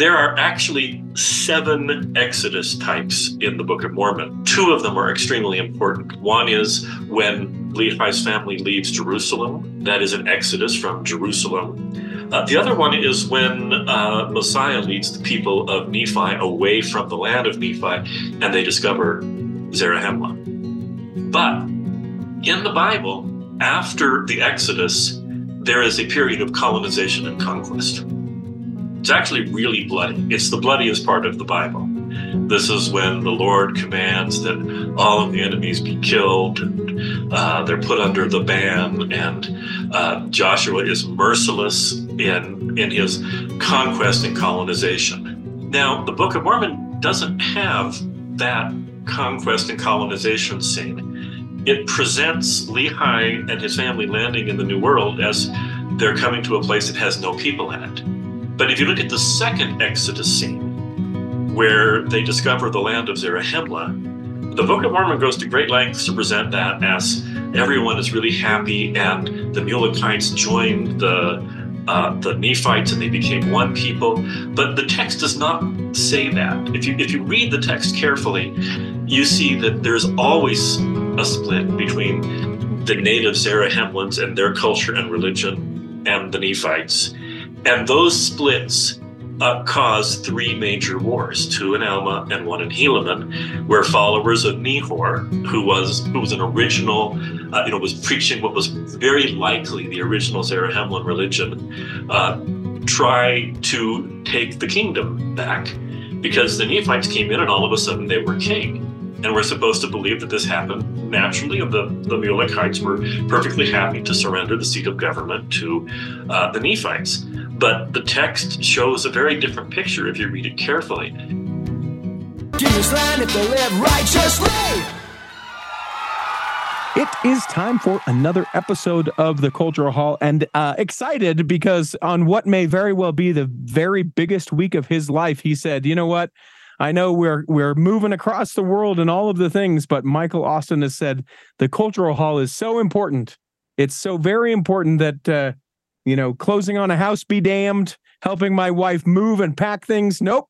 There are actually seven Exodus types in the Book of Mormon. Two of them are extremely important. One is when Lehi's family leaves Jerusalem, that is an Exodus from Jerusalem. Uh, the other one is when uh, Mosiah leads the people of Nephi away from the land of Nephi and they discover Zarahemla. But in the Bible, after the Exodus, there is a period of colonization and conquest. It's actually really bloody. It's the bloodiest part of the Bible. This is when the Lord commands that all of the enemies be killed, and uh, they're put under the ban, and uh, Joshua is merciless in in his conquest and colonization. Now, the Book of Mormon doesn't have that conquest and colonization scene. It presents Lehi and his family landing in the New World as they're coming to a place that has no people in it. But if you look at the second Exodus scene, where they discover the land of Zarahemla, the Book of Mormon goes to great lengths to present that as everyone is really happy and the Mulekites joined the uh, the Nephites and they became one people. But the text does not say that. If you if you read the text carefully, you see that there's always a split between the native Zarahemlans and their culture and religion and the Nephites. And those splits uh, caused three major wars, two in Alma and one in Helaman, where followers of Nehor, who was who was an original, uh, you know, was preaching what was very likely the original Zarahemlan religion, uh, try to take the kingdom back, because the Nephites came in and all of a sudden they were king. And we're supposed to believe that this happened naturally, and the, the Mulekites were perfectly happy to surrender the seat of government to uh, the Nephites. But the text shows a very different picture if you read it carefully. Jesus land if they live righteously. It is time for another episode of the Cultural Hall, and uh, excited because on what may very well be the very biggest week of his life, he said, "You know what? I know we're we're moving across the world and all of the things, but Michael Austin has said the Cultural Hall is so important. It's so very important that uh, you know, closing on a house be damned, helping my wife move and pack things. Nope.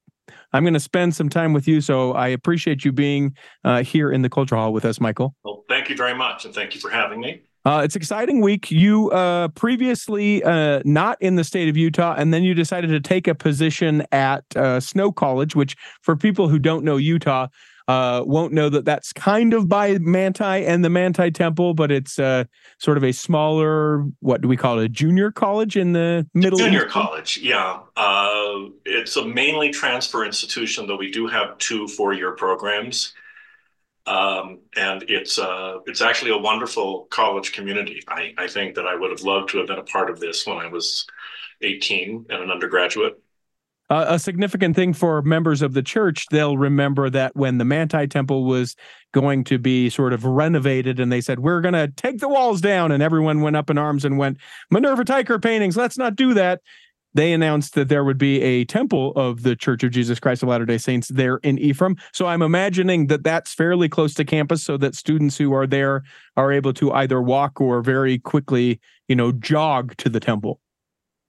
I'm going to spend some time with you. So I appreciate you being uh, here in the Culture Hall with us, Michael. Well, thank you very much. And thank you for having me. Uh, it's exciting week. You uh, previously uh, not in the state of Utah, and then you decided to take a position at uh, Snow College, which, for people who don't know Utah, uh, won't know that that's kind of by Manti and the Manti Temple, but it's uh, sort of a smaller, what do we call it, a junior college in the middle? Junior East? college, yeah. Uh, it's a mainly transfer institution, though we do have two four-year programs. Um, and it's uh, it's actually a wonderful college community. I, I think that I would have loved to have been a part of this when I was 18 and an undergraduate uh, a significant thing for members of the church, they'll remember that when the Manti Temple was going to be sort of renovated and they said, We're going to take the walls down, and everyone went up in arms and went, Minerva Teichert paintings, let's not do that. They announced that there would be a temple of the Church of Jesus Christ of Latter day Saints there in Ephraim. So I'm imagining that that's fairly close to campus so that students who are there are able to either walk or very quickly, you know, jog to the temple.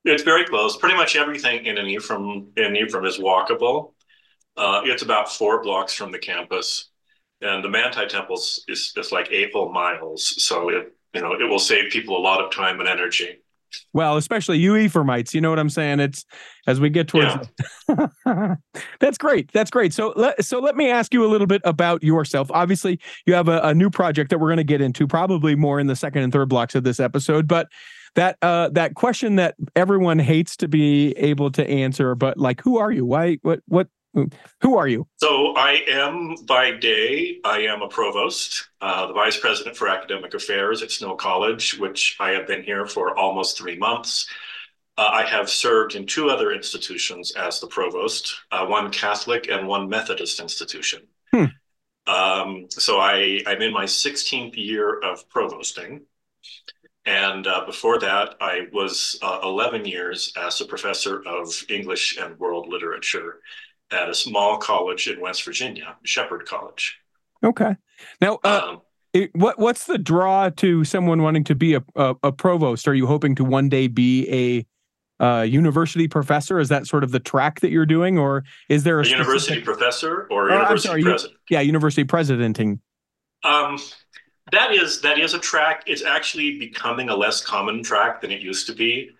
It's very close. Pretty much everything in an Ephraim in Ephraim is walkable. Uh, it's about four blocks from the campus, and the Manti Temple is, is like eight whole miles. So it you know it will save people a lot of time and energy. Well, especially you Ephraimites, you know what I'm saying. It's as we get towards. Yeah. That's great. That's great. So let so let me ask you a little bit about yourself. Obviously, you have a, a new project that we're going to get into, probably more in the second and third blocks of this episode, but that uh that question that everyone hates to be able to answer but like who are you why what what who are you? So i am by day i am a provost uh, the vice president for academic affairs at snow college which i have been here for almost three months. Uh, i have served in two other institutions as the provost uh, one catholic and one methodist institution. Hmm. um, so I, i'm in my 16th year of provosting. And uh, before that, I was uh, 11 years as a professor of English and world literature at a small college in West Virginia, Shepherd College. Okay. Now, uh, um, it, what what's the draw to someone wanting to be a, a, a, provost? Are you hoping to one day be a uh, university professor? Is that sort of the track that you're doing, or is there a, a university professor or oh, university sorry, president? yeah, university presidenting. Um, that is that is a track. It's actually becoming a less common track than it used to be.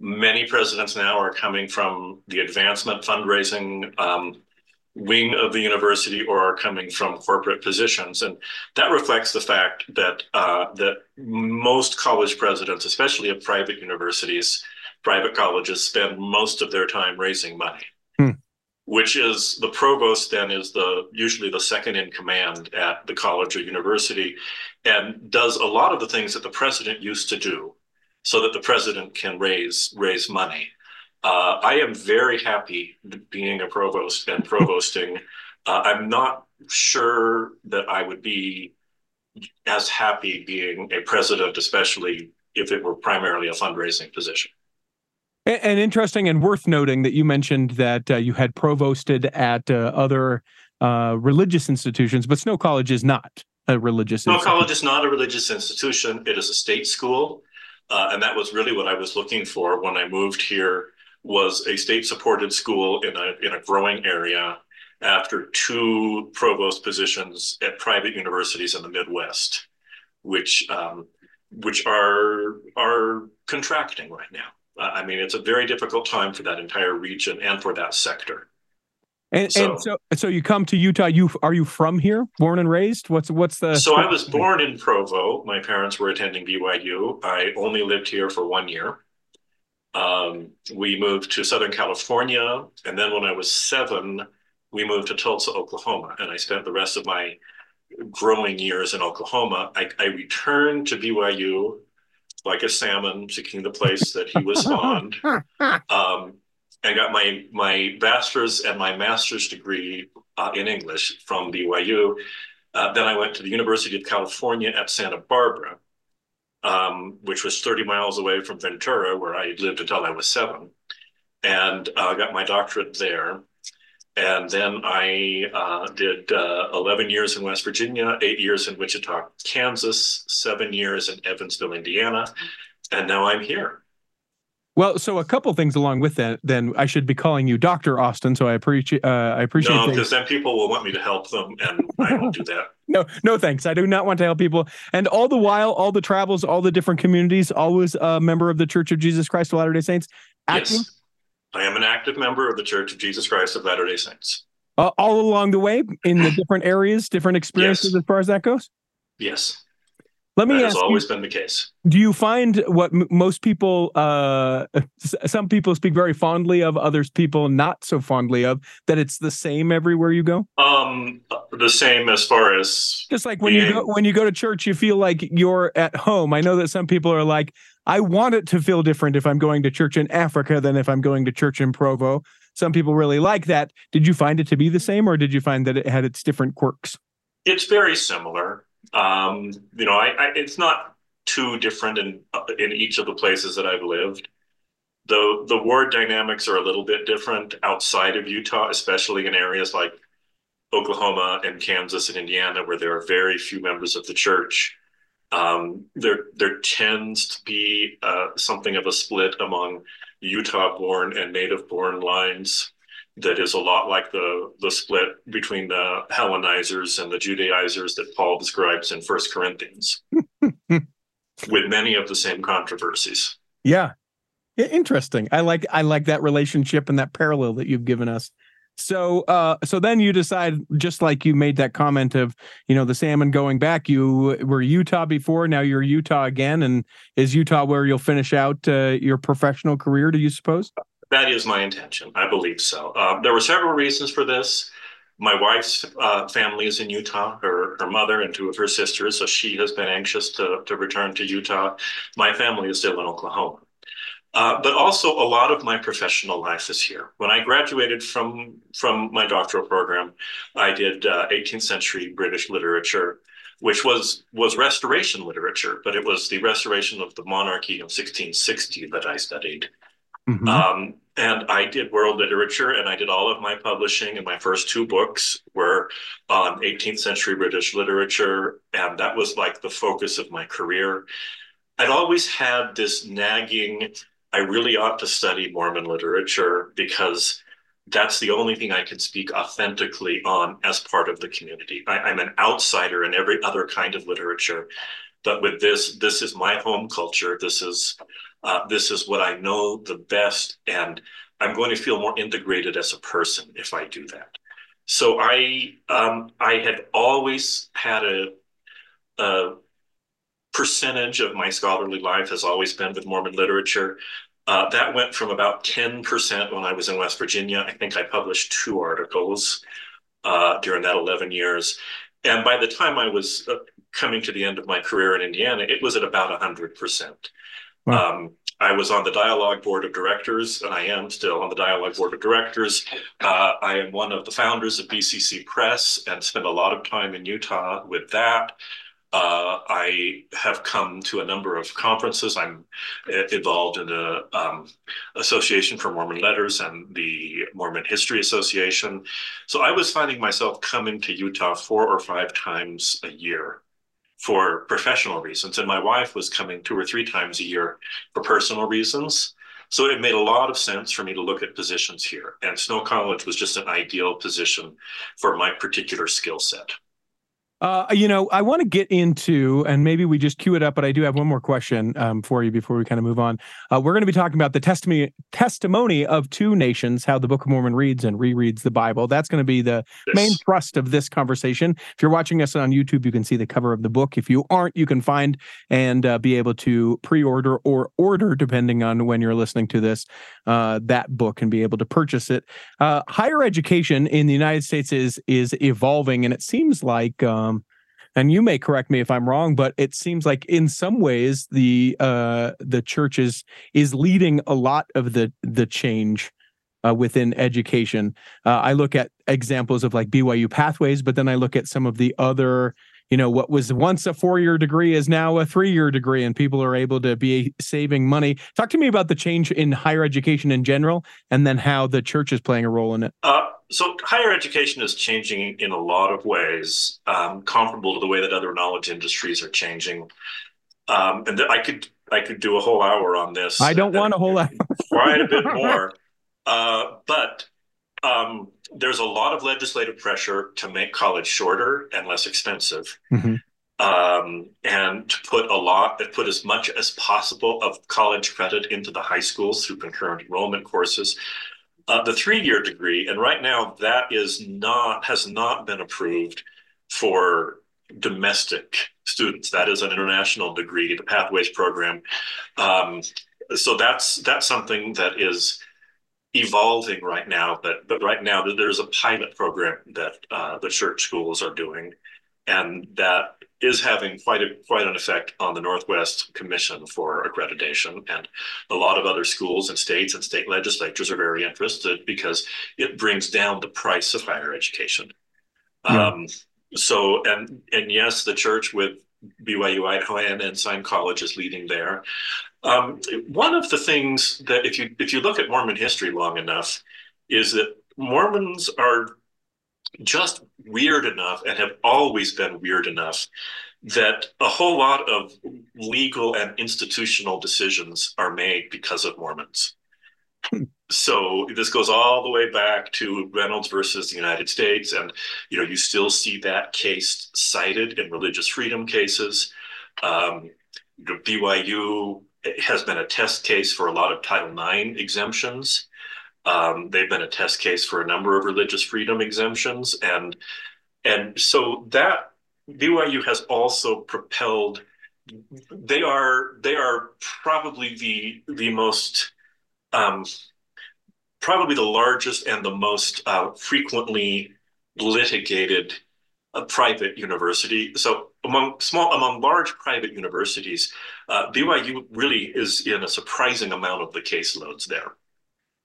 Many presidents now are coming from the advancement fundraising um, wing of the university or are coming from corporate positions. And that reflects the fact that uh, that most college presidents, especially at private universities, private colleges, spend most of their time raising money. Hmm. Which is the provost then is the usually the second in command at the college or university and does a lot of the things that the president used to do so that the president can raise raise money. Uh, I am very happy being a provost and provosting. Uh, I'm not sure that I would be as happy being a president, especially if it were primarily a fundraising position. And, and interesting and worth noting that you mentioned that uh, you had provosted at uh, other uh, religious institutions, but Snow College is not a religious. Snow College is not a religious institution. It is a state school, uh, and that was really what I was looking for when I moved here was a state-supported school in a in a growing area after two provost positions at private universities in the Midwest, which um, which are are contracting right now. Uh, I mean, it's a very difficult time for that entire region and for that sector. And so, and so, so you come to Utah. You are you from here, born and raised? What's what's the? So I was born in Provo. My parents were attending BYU. I only lived here for one year. Um, we moved to Southern California, and then when I was seven, we moved to Tulsa, Oklahoma, and I spent the rest of my growing years in Oklahoma. I, I returned to BYU like a salmon, seeking the place that he was fond. Um, I got my my bachelor's and my master's degree uh, in English from BYU. Uh, then I went to the University of California at Santa Barbara, um, which was 30 miles away from Ventura, where I lived until I was seven, and uh, got my doctorate there. And then I uh, did uh, 11 years in West Virginia, eight years in Wichita, Kansas, seven years in Evansville, Indiana, and now I'm here. Well, so a couple things along with that. Then I should be calling you Doctor Austin. So I appreciate. Uh, I appreciate. No, because then people will want me to help them, and I won't do that. no, no, thanks. I do not want to help people. And all the while, all the travels, all the different communities, always a member of the Church of Jesus Christ of Latter Day Saints. Acting? Yes, I am an active member of the Church of Jesus Christ of Latter Day Saints. Uh, all along the way, in the different areas, different experiences, yes. as far as that goes. Yes. Let me that ask has always you, been the case. Do you find what m- most people, uh, some people speak very fondly of, others people not so fondly of, that it's the same everywhere you go? Um, the same as far as just like when being... you go when you go to church, you feel like you're at home. I know that some people are like, I want it to feel different if I'm going to church in Africa than if I'm going to church in Provo. Some people really like that. Did you find it to be the same, or did you find that it had its different quirks? It's very similar. Um, you know, I, I, it's not too different in in each of the places that I've lived. The the ward dynamics are a little bit different outside of Utah, especially in areas like Oklahoma and Kansas and Indiana, where there are very few members of the church. Um, there there tends to be uh, something of a split among Utah-born and native-born lines that is a lot like the the split between the Hellenizers and the Judaizers that Paul describes in First Corinthians, with many of the same controversies. Yeah. yeah, interesting. I like I like that relationship and that parallel that you've given us. So uh so then you decide just like you made that comment of, you know, the salmon going back, you were Utah before, now you're Utah again and is Utah where you'll finish out uh, your professional career, do you suppose? That is my intention. I believe so. Uh, there were several reasons for this. My wife's uh, family is in Utah, her, her mother and two of her sisters, so she has been anxious to, to return to Utah. My family is still in Oklahoma. Uh, but also a lot of my professional life is here. When I graduated from from my doctoral program, I did 18th uh, century British literature, which was was restoration literature, but it was the restoration of the monarchy of 1660 that I studied. Mm-hmm. Um, and I did world literature and I did all of my publishing and my first two books were on 18th century British literature. And that was like the focus of my career. I'd always had this nagging I really ought to study Mormon literature because that's the only thing I can speak authentically on as part of the community. I, am an outsider in every other kind of literature, but with this, this is my home culture. This is uh, this is what I know the best, and I'm going to feel more integrated as a person if I do that. So I um, I had always had a, a percentage of my scholarly life has always been with Mormon literature. Uh, that went from about 10% when I was in West Virginia. I think I published two articles uh, during that 11 years. And by the time I was uh, coming to the end of my career in Indiana, it was at about 100%. Wow. Um, I was on the Dialogue Board of Directors, and I am still on the Dialogue Board of Directors. Uh, I am one of the founders of BCC Press and spend a lot of time in Utah with that. Uh, I have come to a number of conferences. I'm uh, involved in the um, Association for Mormon Letters and the Mormon History Association. So I was finding myself coming to Utah four or five times a year for professional reasons. And my wife was coming two or three times a year for personal reasons. So it made a lot of sense for me to look at positions here. And Snow College was just an ideal position for my particular skill set. Uh, you know, I want to get into, and maybe we just cue it up, but I do have one more question um, for you before we kind of move on. Uh, we're going to be talking about the testimony testimony of two nations, how the Book of Mormon reads and rereads the Bible. That's going to be the yes. main thrust of this conversation. If you're watching us on YouTube, you can see the cover of the book. If you aren't, you can find and uh, be able to pre-order or order, depending on when you're listening to this, uh, that book and be able to purchase it. Uh, higher education in the United States is is evolving, and it seems like. Um, and you may correct me if I'm wrong, but it seems like in some ways the uh, the church is is leading a lot of the the change uh, within education. Uh, I look at examples of like BYU pathways, but then I look at some of the other, you know, what was once a four year degree is now a three year degree, and people are able to be saving money. Talk to me about the change in higher education in general, and then how the church is playing a role in it. Uh, so higher education is changing in a lot of ways, um, comparable to the way that other knowledge industries are changing. Um, and th- I could I could do a whole hour on this. I don't want a whole hour. quite a bit more, uh, but um, there's a lot of legislative pressure to make college shorter and less expensive. Mm-hmm. Um, and to put a lot, put as much as possible of college credit into the high schools through concurrent enrollment courses uh, the three-year degree, and right now that is not has not been approved for domestic students. That is an international degree, the Pathways program. Um, so that's that's something that is evolving right now. But but right now there's a pilot program that uh, the church schools are doing, and that is having quite a quite an effect on the Northwest Commission for Accreditation, and a lot of other schools and states and state legislatures are very interested because it brings down the price of higher education. Yeah. Um, so, and and yes, the church with BYU Idaho and Ensign College is leading there. Um, one of the things that, if you if you look at Mormon history long enough, is that Mormons are just weird enough and have always been weird enough that a whole lot of legal and institutional decisions are made because of Mormons. so this goes all the way back to Reynolds versus the United States, and you know you still see that case cited in religious freedom cases. Um, BYU has been a test case for a lot of Title IX exemptions. Um, they've been a test case for a number of religious freedom exemptions, and and so that BYU has also propelled. They are they are probably the the most um, probably the largest and the most uh, frequently litigated uh, private university. So among small among large private universities, uh, BYU really is in a surprising amount of the caseloads there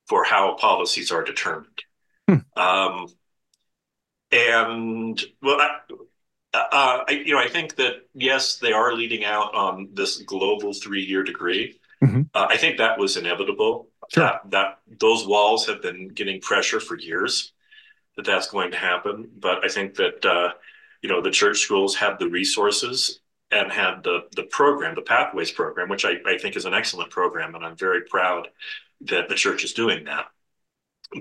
for how policies are determined. Hmm. Um, and well, I, uh, I, you know, I think that yes, they are leading out on this global three-year degree. Mm-hmm. Uh, I think that was inevitable. Sure. That, that those walls have been getting pressure for years. That that's going to happen, but I think that uh, you know the church schools have the resources and had the the program, the Pathways program, which I, I think is an excellent program, and I'm very proud that the church is doing that.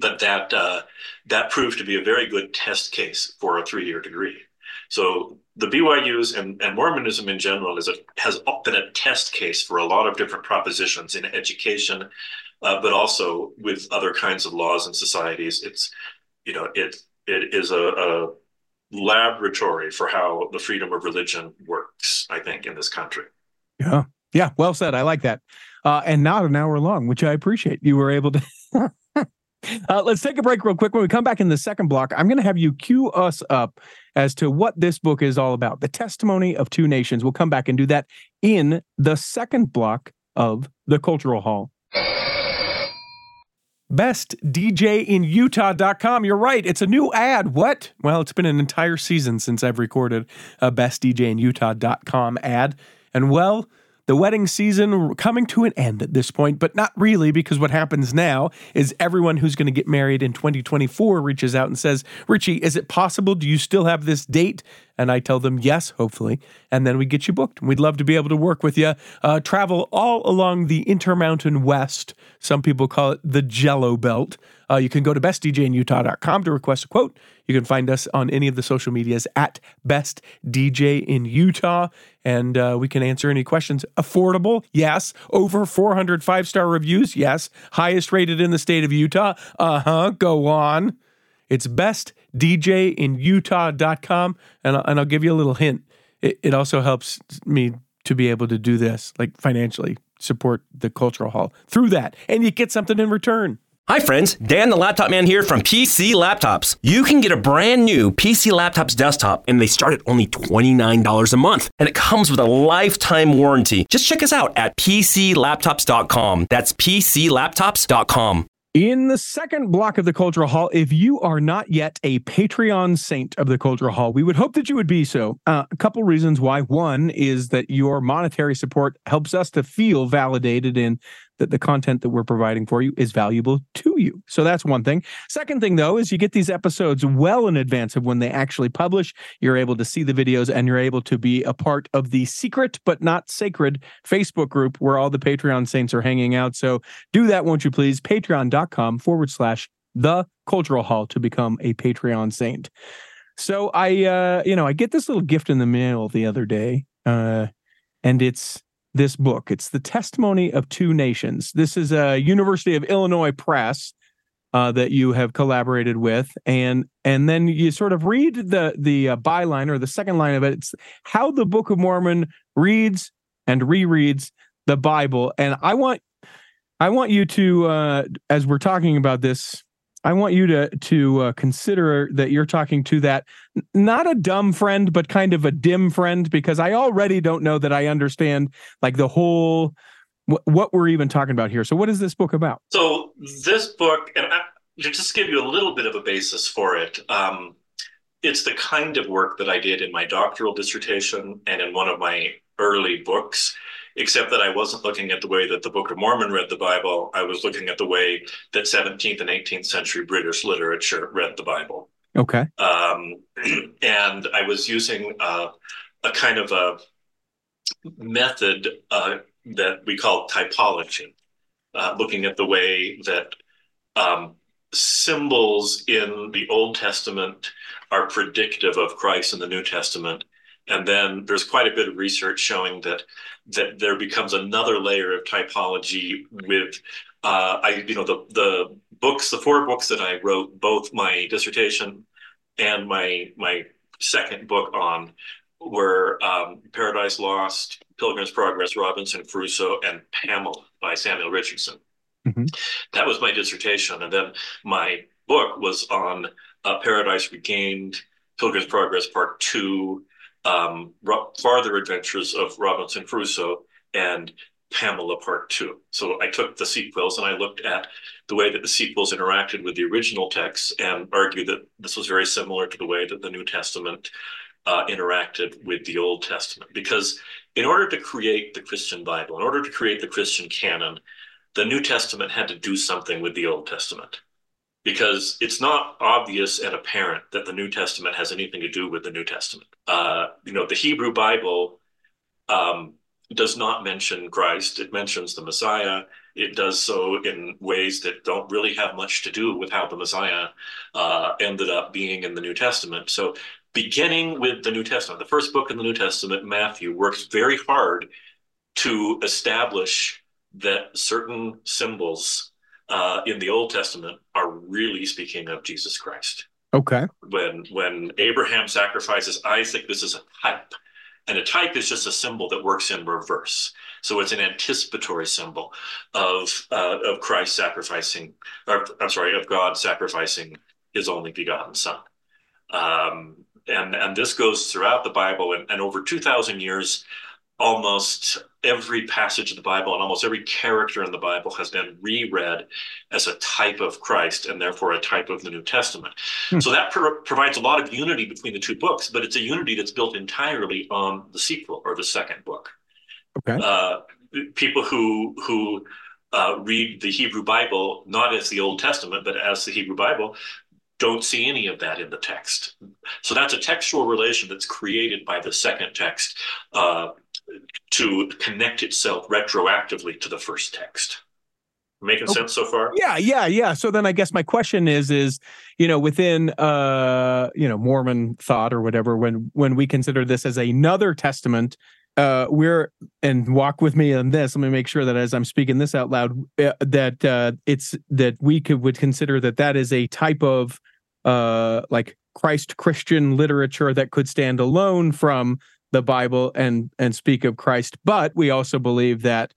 But that uh, that proved to be a very good test case for a three year degree. So the BYU's and, and Mormonism in general is a, has been a test case for a lot of different propositions in education, uh, but also with other kinds of laws and societies. It's you know it it is a, a laboratory for how the freedom of religion works. I think in this country. Yeah, yeah, well said. I like that. Uh, and not an hour long, which I appreciate. You were able to. Uh, let's take a break real quick. When we come back in the second block, I'm going to have you cue us up as to what this book is all about the testimony of two nations. We'll come back and do that in the second block of the Cultural Hall. BestDJinUtah.com. You're right. It's a new ad. What? Well, it's been an entire season since I've recorded a BestDJinUtah.com ad. And well, the wedding season coming to an end at this point, but not really because what happens now is everyone who's going to get married in 2024 reaches out and says, Richie, is it possible? Do you still have this date? And I tell them, yes, hopefully. And then we get you booked. We'd love to be able to work with you. Uh, travel all along the Intermountain West. Some people call it the Jello Belt. Uh, you can go to bestdjinutah.com to request a quote. You can find us on any of the social medias at Best DJ in Utah, and uh, we can answer any questions. Affordable, yes. Over 400 five star reviews, yes. Highest rated in the state of Utah, uh huh. Go on. It's bestdjinutah.com, and, and I'll give you a little hint. It, it also helps me to be able to do this, like financially support the cultural hall through that, and you get something in return. Hi, friends. Dan the Laptop Man here from PC Laptops. You can get a brand new PC Laptops desktop, and they start at only $29 a month. And it comes with a lifetime warranty. Just check us out at PCLaptops.com. That's PCLaptops.com. In the second block of the Cultural Hall, if you are not yet a Patreon saint of the Cultural Hall, we would hope that you would be so. Uh, a couple reasons why. One is that your monetary support helps us to feel validated in that the content that we're providing for you is valuable to you. So that's one thing. Second thing, though, is you get these episodes well in advance of when they actually publish. You're able to see the videos and you're able to be a part of the secret but not sacred Facebook group where all the Patreon saints are hanging out. So do that, won't you please? Patreon.com forward slash the cultural hall to become a Patreon saint. So I, uh, you know, I get this little gift in the mail the other day, uh, and it's this book. It's the testimony of two nations. This is a University of Illinois press uh, that you have collaborated with, and and then you sort of read the the uh, byline or the second line of it. It's how the Book of Mormon reads and rereads the Bible, and I want I want you to uh, as we're talking about this I want you to to uh, consider that you're talking to that not a dumb friend, but kind of a dim friend, because I already don't know that I understand like the whole wh- what we're even talking about here. So, what is this book about? So, this book, and I, to just give you a little bit of a basis for it, um, it's the kind of work that I did in my doctoral dissertation and in one of my early books except that I wasn't looking at the way that the Book of Mormon read the Bible. I was looking at the way that 17th and 18th century British literature read the Bible. Okay. Um, and I was using uh, a kind of a method uh, that we call typology, uh, looking at the way that um, symbols in the Old Testament are predictive of Christ in the New Testament. And then there's quite a bit of research showing that that there becomes another layer of typology with uh, I you know the the books the four books that I wrote both my dissertation and my my second book on were um, Paradise Lost, Pilgrim's Progress, Robinson Crusoe, and Pamela by Samuel Richardson. Mm-hmm. That was my dissertation, and then my book was on uh, Paradise Regained, Pilgrim's Progress Part Two, um, Farther Adventures of Robinson Crusoe and Pamela Part Two. So I took the sequels and I looked at the way that the sequels interacted with the original texts and argued that this was very similar to the way that the New Testament uh, interacted with the Old Testament. Because in order to create the Christian Bible, in order to create the Christian canon, the New Testament had to do something with the Old Testament because it's not obvious and apparent that the New Testament has anything to do with the New Testament. Uh, you know, the Hebrew Bible um, does not mention Christ. It mentions the Messiah. It does so in ways that don't really have much to do with how the Messiah uh, ended up being in the New Testament. So, beginning with the New Testament, the first book in the New Testament, Matthew, works very hard to establish that certain symbols uh, in the Old Testament are really speaking of Jesus Christ. Okay. When when Abraham sacrifices Isaac, this is a type. And a type is just a symbol that works in reverse. So it's an anticipatory symbol of uh, of Christ sacrificing, or I'm sorry, of God sacrificing his only begotten Son. Um, and and this goes throughout the Bible, and, and over two thousand years, almost every passage of the Bible and almost every character in the Bible has been reread as a type of Christ and therefore a type of the New Testament. Hmm. So that pro- provides a lot of unity between the two books, but it's a unity that's built entirely on the sequel or the second book. Okay. Uh, people who who uh, read the Hebrew Bible not as the Old Testament but as the Hebrew Bible don't see any of that in the text. So that's a textual relation that's created by the second text. Uh, to connect itself retroactively to the first text. Making okay. sense so far? Yeah, yeah, yeah. So then I guess my question is is, you know, within uh, you know, Mormon thought or whatever when when we consider this as another testament, uh we're and walk with me on this let me make sure that as i'm speaking this out loud uh, that uh it's that we could would consider that that is a type of uh like christ christian literature that could stand alone from the Bible and and speak of Christ, but we also believe that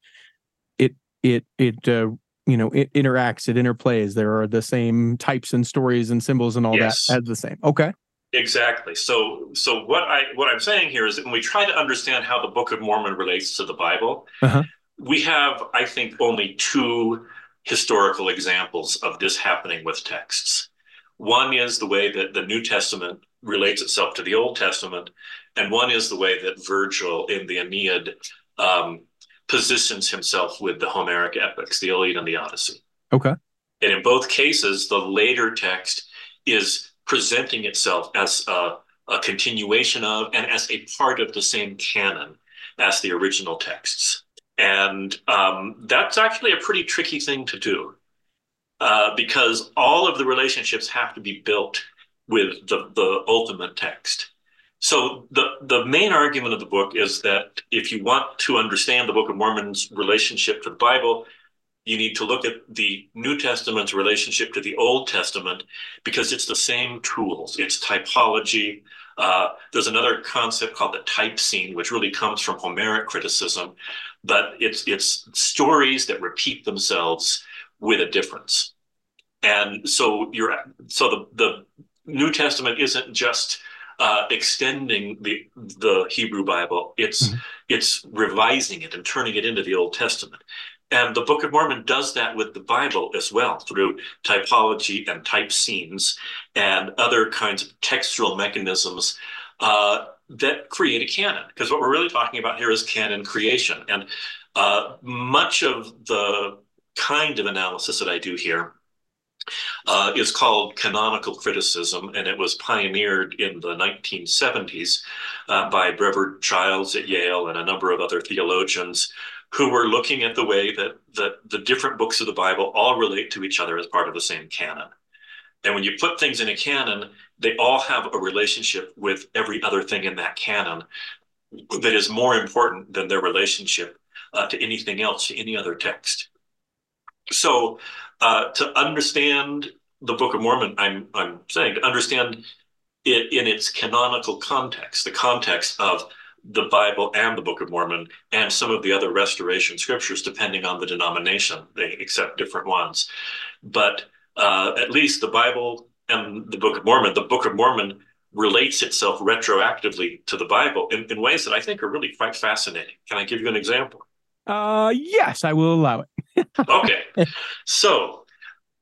it it it uh, you know it interacts, it interplays. There are the same types and stories and symbols and all yes. that as the same. Okay. Exactly. So so what I what I'm saying here is that when we try to understand how the Book of Mormon relates to the Bible, uh-huh. we have I think only two historical examples of this happening with texts. One is the way that the New Testament relates itself to the Old Testament, and one is the way that Virgil in the Aeneid um, positions himself with the Homeric epics, the Iliad and the Odyssey. Okay. And in both cases, the later text is presenting itself as a, a continuation of and as a part of the same canon as the original texts. And um, that's actually a pretty tricky thing to do uh, because all of the relationships have to be built with the, the ultimate text. So the, the main argument of the book is that if you want to understand the Book of Mormon's relationship to the Bible, you need to look at the New Testament's relationship to the Old Testament because it's the same tools. It's typology. Uh, there's another concept called the type scene, which really comes from Homeric criticism, but it's it's stories that repeat themselves with a difference. And so you're so the the New Testament isn't just uh, extending the the Hebrew Bible. It's mm-hmm. it's revising it and turning it into the Old Testament. And the Book of Mormon does that with the Bible as well through typology and type scenes and other kinds of textual mechanisms uh, that create a canon. Because what we're really talking about here is canon creation. And uh, much of the kind of analysis that I do here uh, is called canonical criticism, and it was pioneered in the 1970s uh, by Brevard Childs at Yale and a number of other theologians who were looking at the way that, that the different books of the Bible all relate to each other as part of the same canon. And when you put things in a canon, they all have a relationship with every other thing in that canon that is more important than their relationship uh, to anything else, to any other text. So uh, to understand the Book of Mormon, I'm I'm saying to understand it in its canonical context, the context of the Bible and the Book of Mormon, and some of the other restoration scriptures, depending on the denomination, they accept different ones. But uh, at least the Bible and the Book of Mormon, the Book of Mormon relates itself retroactively to the Bible in, in ways that I think are really quite fascinating. Can I give you an example? Uh, yes, I will allow it. okay. So,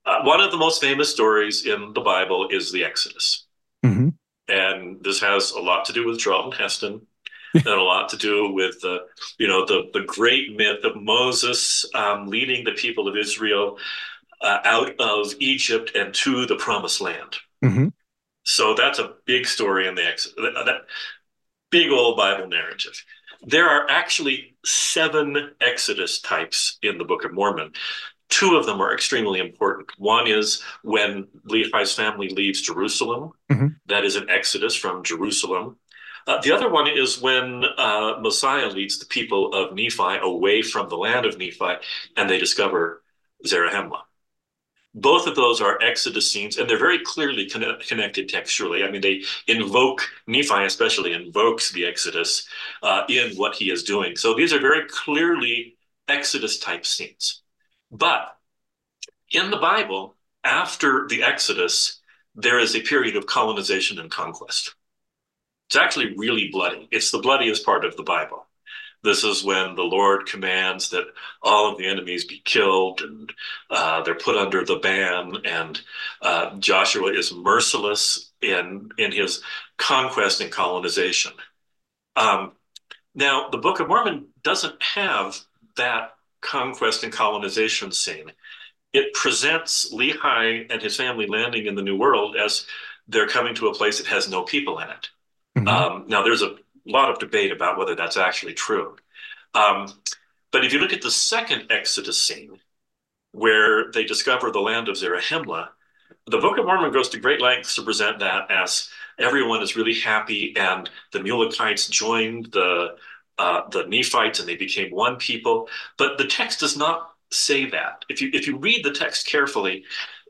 uh, one of the most famous stories in the Bible is the Exodus. Mm-hmm. And this has a lot to do with Charlton Heston and a lot to do with the, you know, the, the great myth of Moses um, leading the people of Israel uh, out of Egypt and to the promised land. Mm-hmm. So that's a big story in the Exodus, that big old Bible narrative. There are actually seven Exodus types in the Book of Mormon. Two of them are extremely important. One is when Lehi's family leaves Jerusalem. Mm-hmm. That is an Exodus from Jerusalem. Uh, the other one is when uh, Mosiah leads the people of Nephi away from the land of Nephi and they discover Zarahemla. Both of those are Exodus scenes, and they're very clearly con- connected textually. I mean, they invoke, Nephi especially invokes the Exodus uh, in what he is doing. So these are very clearly Exodus type scenes. But in the Bible, after the Exodus, there is a period of colonization and conquest. It's actually really bloody. It's the bloodiest part of the Bible. This is when the Lord commands that all of the enemies be killed and uh, they're put under the ban. And uh, Joshua is merciless in, in his conquest and colonization. Um, now, the Book of Mormon doesn't have that conquest and colonization scene. It presents Lehi and his family landing in the New World as they're coming to a place that has no people in it. Mm-hmm. Um, now, there's a lot of debate about whether that's actually true. Um, but if you look at the second Exodus scene, where they discover the land of Zarahemla, the Book of Mormon goes to great lengths to present that as everyone is really happy, and the Mulekites joined the uh, the Nephites, and they became one people. But the text does not say that. If you if you read the text carefully,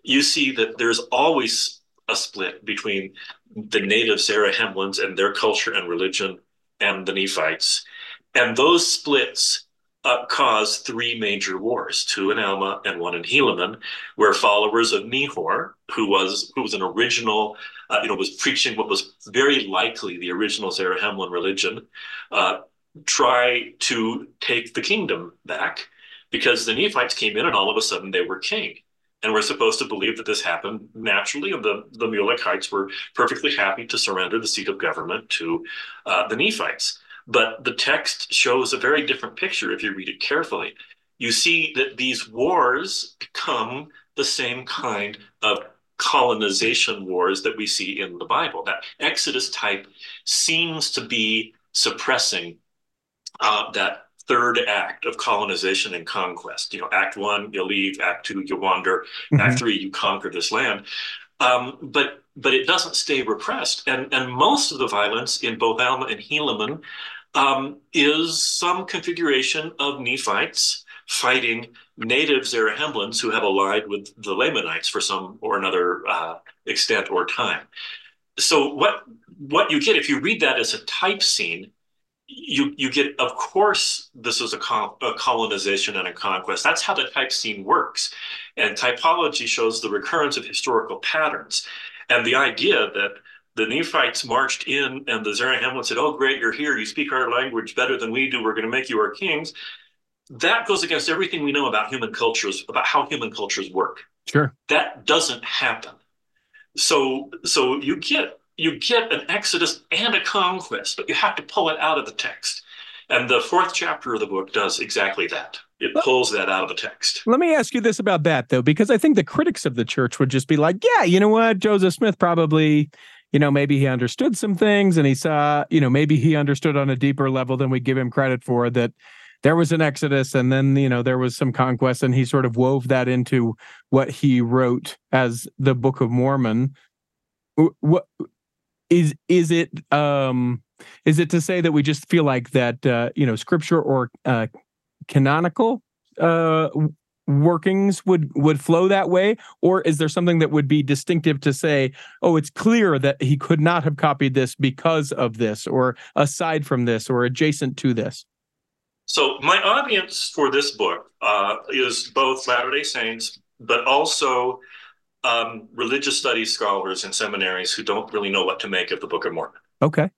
you see that there's always a split between the native Zarahemlans and their culture and religion and the Nephites. And those splits uh, caused three major wars, two in Alma and one in Helaman, where followers of Nehor, who was who was an original, uh, you know, was preaching what was very likely the original Zarahemlan religion, uh, try to take the kingdom back because the Nephites came in and all of a sudden they were king. And we're supposed to believe that this happened naturally, and the, the Mulekites were perfectly happy to surrender the seat of government to uh, the Nephites. But the text shows a very different picture if you read it carefully. You see that these wars become the same kind of colonization wars that we see in the Bible. That Exodus type seems to be suppressing uh, that third act of colonization and conquest. You know, Act One, you leave. Act Two, you wander. Mm-hmm. Act Three, you conquer this land. Um, but but it doesn't stay repressed, and and most of the violence in both Alma and Helaman um, is some configuration of Nephites fighting native Zarahemlans who have allied with the Lamanites for some or another uh, extent or time. So what what you get if you read that as a type scene you you get of course this is a, a, colonization and a conquest. That's how the type scene works. And typology shows the recurrence of historical patterns. And the idea that the nephites marched in and the zarahemlan said oh great you're here. You speak our language better than we do. We're going to make you our kings. That goes against everything we know about human cultures about how human cultures work. Sure. That doesn't happen. So so you get you get an exodus and a conquest, but you have to pull it out of the text. And the fourth chapter of the book does exactly that. It pulls that out of the text. Let me ask you this about that, though, because I think the critics of the church would just be like, yeah, you know what? Joseph Smith probably, you know, maybe he understood some things and he saw, you know, maybe he understood on a deeper level than we give him credit for that there was an exodus and then you know there was some conquest and he sort of wove that into what he wrote as the book of mormon what is is it um is it to say that we just feel like that uh you know scripture or uh canonical uh workings would would flow that way? Or is there something that would be distinctive to say oh it's clear that he could not have copied this because of this or aside from this or adjacent to this so my audience for this book uh, is both latter day saints but also um, religious studies scholars and seminaries who don't really know what to make of the Book of Mormon. Okay.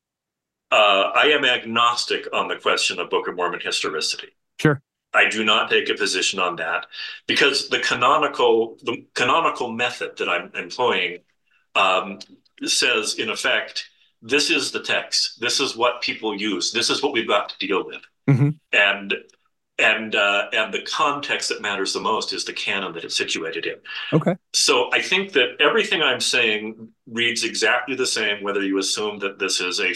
Uh, I am agnostic on the question of Book of Mormon historicity. Sure. I do not take a position on that because the canonical the canonical method that I'm employing um, says, in effect, this is the text. This is what people use. This is what we've got to deal with. Mm-hmm. And and uh, and the context that matters the most is the canon that it's situated in. Okay. So I think that everything I'm saying reads exactly the same, whether you assume that this is a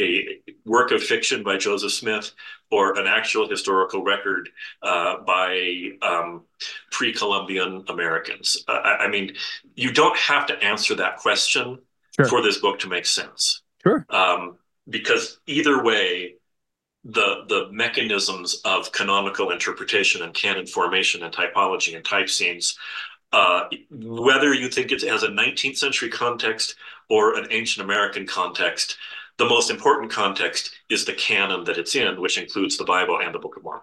a work of fiction by Joseph Smith or an actual historical record uh, by um, pre-Columbian Americans. Uh, I, I, mean, you don't have to answer that question sure. for this book to make sense. Sure. Um, because either way, the the mechanisms of canonical interpretation and canon formation and typology and type scenes, uh, whether you think it has a 19th century context or an ancient American context, the most important context is the canon that it's in, which includes the Bible and the Book of Mormon.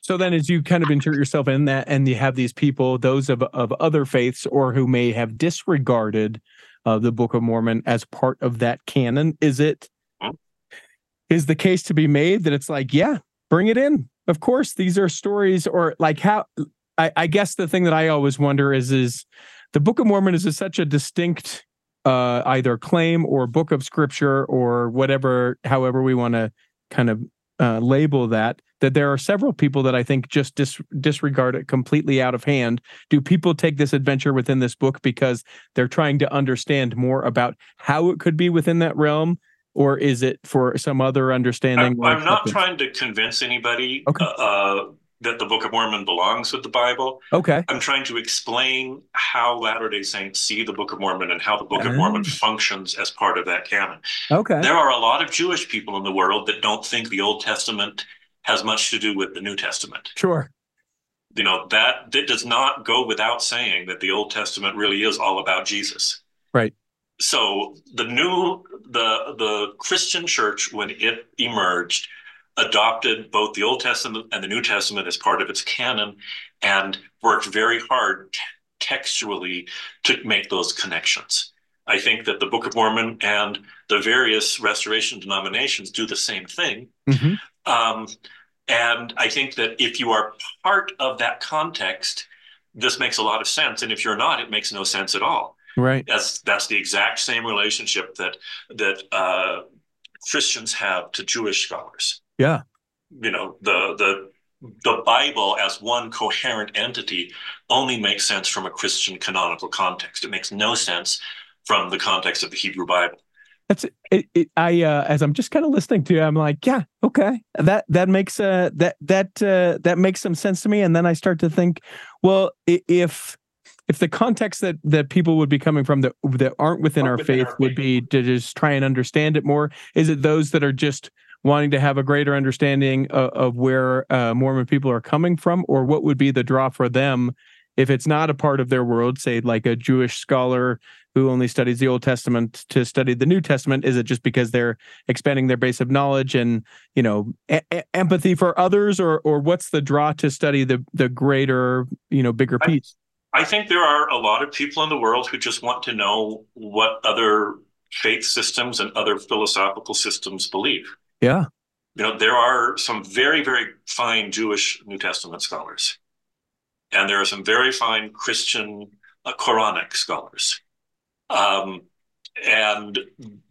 So then, as you kind of insert yourself in that, and you have these people, those of, of other faiths or who may have disregarded uh, the Book of Mormon as part of that canon, is it? Is the case to be made that it's like, yeah, bring it in. Of course, these are stories, or like how. I, I guess the thing that I always wonder is, is the Book of Mormon is such a distinct uh, either claim or book of scripture or whatever, however we want to kind of uh, label that, that there are several people that I think just dis- disregard it completely out of hand. Do people take this adventure within this book because they're trying to understand more about how it could be within that realm? Or is it for some other understanding? I'm, I'm not trying to convince anybody okay. uh, uh that the Book of Mormon belongs with the Bible. Okay. I'm trying to explain how Latter day Saints see the Book of Mormon and how the Book of Mormon ah. functions as part of that canon. Okay. There are a lot of Jewish people in the world that don't think the Old Testament has much to do with the New Testament. Sure. You know, that, that does not go without saying that the Old Testament really is all about Jesus. Right. So the new the the Christian church when it emerged adopted both the Old Testament and the New Testament as part of its canon and worked very hard textually to make those connections. I think that the Book of Mormon and the various restoration denominations do the same thing. Mm-hmm. Um, and I think that if you are part of that context, this makes a lot of sense. And if you're not, it makes no sense at all. Right. That's that's the exact same relationship that that uh, Christians have to Jewish scholars. Yeah. You know, the the the Bible as one coherent entity only makes sense from a Christian canonical context. It makes no sense from the context of the Hebrew Bible. That's it. it I uh, as I'm just kind of listening to you, I'm like, yeah, okay, that that makes uh that that uh, that makes some sense to me. And then I start to think, well, if if the context that that people would be coming from that that aren't within, our, within faith our faith would be to just try and understand it more, is it those that are just wanting to have a greater understanding of, of where uh, Mormon people are coming from, or what would be the draw for them if it's not a part of their world, say like a Jewish scholar who only studies the Old Testament to study the New Testament? Is it just because they're expanding their base of knowledge and you know a- empathy for others, or or what's the draw to study the the greater you know bigger piece? I, think there are a lot of people in the world who just want to know what other faith systems and other philosophical systems believe. Yeah. You know, there are some very, very fine Jewish New Testament scholars, and there are some very fine Christian uh, Quranic scholars. Um, and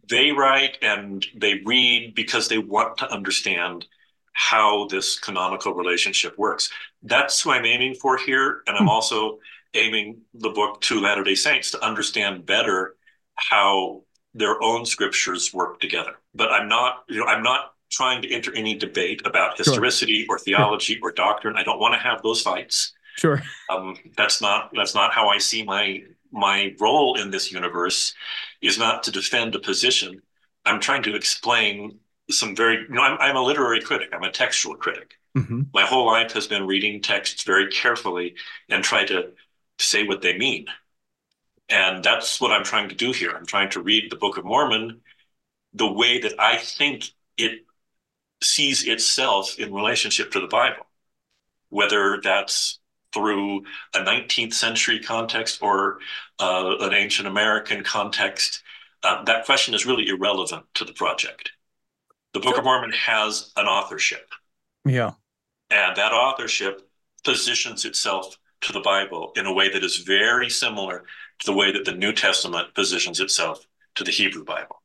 they write and they read because they want to understand how this canonical relationship works. That's who I'm aiming for here. And I'm hmm. also aiming the book to Latter day Saints to understand better how their own scriptures work together. But I'm not, you know, I'm not trying to enter any debate about historicity sure. or theology sure. or doctrine. I don't want to have those fights. Sure. Um, that's not that's not how I see my my role in this universe. Is not to defend a position. I'm trying to explain some very. You know, I'm, I'm a literary critic. I'm a textual critic. Mm-hmm. My whole life has been reading texts very carefully and try to say what they mean. And that's what I'm trying to do here. I'm trying to read the Book of Mormon the way that I think it sees itself in relationship to the Bible, whether that's through a 19th century context or uh, an ancient American context. Uh, that question is really irrelevant to the project. The Book of Mormon has an authorship. Yeah. And that authorship positions itself to the Bible in a way that is very similar to the way that the New Testament positions itself to the Hebrew Bible.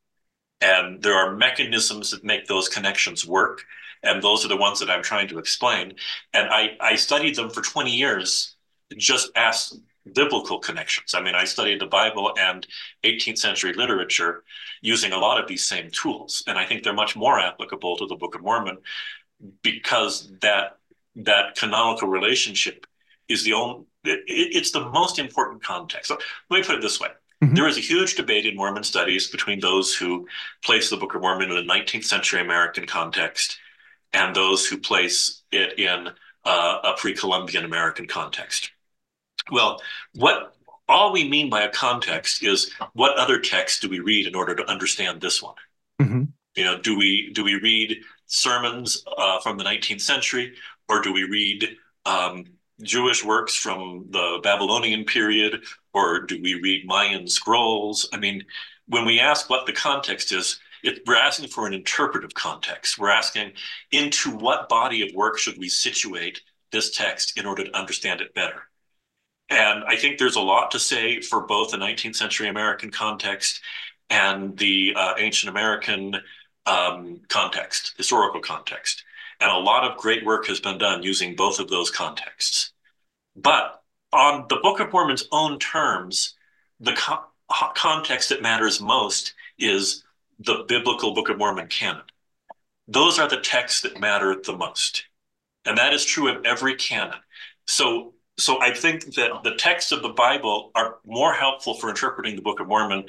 And there are mechanisms that make those connections work. And those are the ones that I'm trying to explain. And I, I studied them for 20 years, just asked biblical connections. I mean, I studied the Bible and 18th century literature using a lot of these same tools, and I think they're much more applicable to the Book of Mormon because that that canonical relationship is the only it, it's the most important context. So let me put it this way. Mm-hmm. There is a huge debate in Mormon studies between those who place the Book of Mormon in a 19th century American context and those who place it in uh, a pre-Columbian American context. Well, what all we mean by a context is what other text do we read in order to understand this one? Mm-hmm. You know, do we do we read sermons uh, from the 19th century, or do we read um, Jewish works from the Babylonian period, or do we read Mayan scrolls? I mean, when we ask what the context is, it, we're asking for an interpretive context. We're asking into what body of work should we situate this text in order to understand it better. And I think there's a lot to say for both the 19th century American context and the uh, ancient American um, context, historical context. And a lot of great work has been done using both of those contexts. But on the Book of Mormon's own terms, the co- context that matters most is the biblical Book of Mormon canon. Those are the texts that matter the most. And that is true of every canon. So, so I think that the texts of the Bible are more helpful for interpreting the Book of Mormon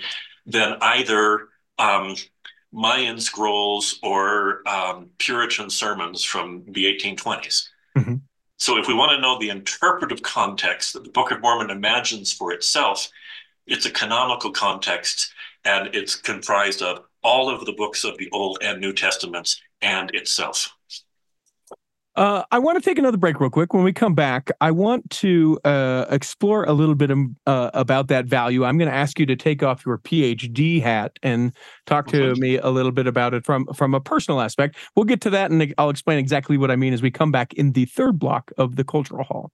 than either um, Mayan scrolls or um, Puritan sermons from the 1820s. Mm-hmm. So, if we want to know the interpretive context that the Book of Mormon imagines for itself, it's a canonical context and it's comprised of all of the books of the Old and New Testaments and itself. Uh, I want to take another break real quick. When we come back, I want to uh, explore a little bit of, uh, about that value. I'm going to ask you to take off your PhD hat and talk to me a little bit about it from from a personal aspect. We'll get to that, and I'll explain exactly what I mean as we come back in the third block of the Cultural Hall.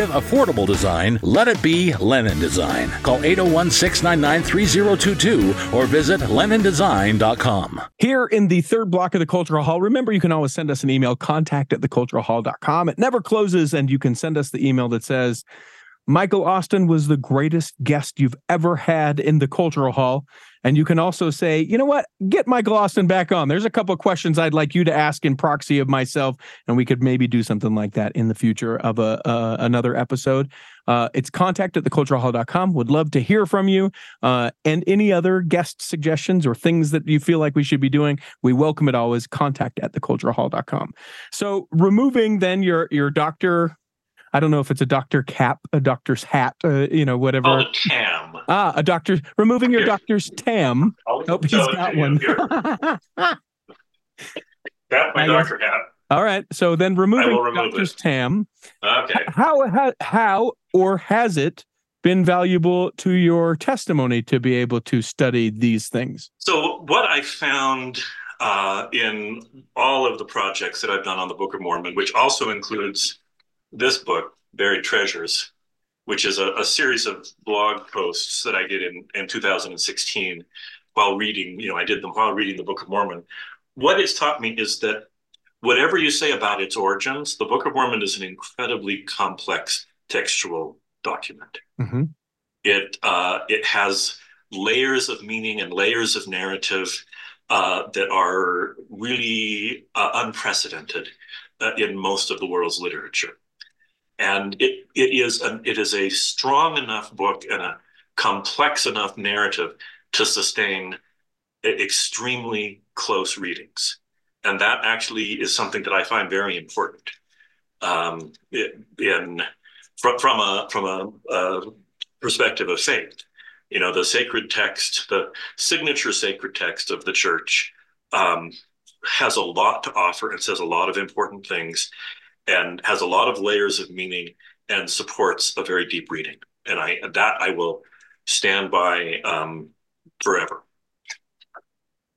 affordable design, let it be Lennon Design. Call 801 699 3022 or visit LennonDesign.com. Here in the third block of the Cultural Hall, remember you can always send us an email, contact at theculturalhall.com. It never closes, and you can send us the email that says, Michael Austin was the greatest guest you've ever had in the Cultural Hall. And you can also say, you know what, get Michael Austin back on. There's a couple of questions I'd like you to ask in proxy of myself, and we could maybe do something like that in the future of a uh, another episode. Uh, it's contact at theculturalhall.com. Would love to hear from you. Uh, and any other guest suggestions or things that you feel like we should be doing, we welcome it always. Contact at theculturalhall.com. So removing then your your doctor I don't know if it's a doctor cap, a doctor's hat, uh, you know, whatever. Oh, a tam. Ah, a doctor removing your doctor's tam. Oh, he's got one. That's my doctor hat. All right. So then removing remove doctor's it. tam. Okay. How, how how or has it been valuable to your testimony to be able to study these things? So what I found uh, in all of the projects that I've done on the Book of Mormon, which also includes this book, Buried Treasures, which is a, a, series of blog posts that I did in, in 2016 while reading, you know, I did them while reading the Book of Mormon. What it's taught me is that whatever you say about its origins, the Book of Mormon is an incredibly complex textual document. Mm-hmm. It uh, it has layers of meaning and layers of narrative uh, that are really uh, unprecedented uh, in most of the world's literature and it it is an it is a strong enough book and a complex enough narrative to sustain extremely close readings, and that actually is something that I find very important. Um, in from from a from a, a perspective of faith, you know, the sacred text, the signature sacred text of the church, um, has a lot to offer and says a lot of important things and has a lot of layers of meaning and supports a very deep reading. And I that I will stand by um, forever.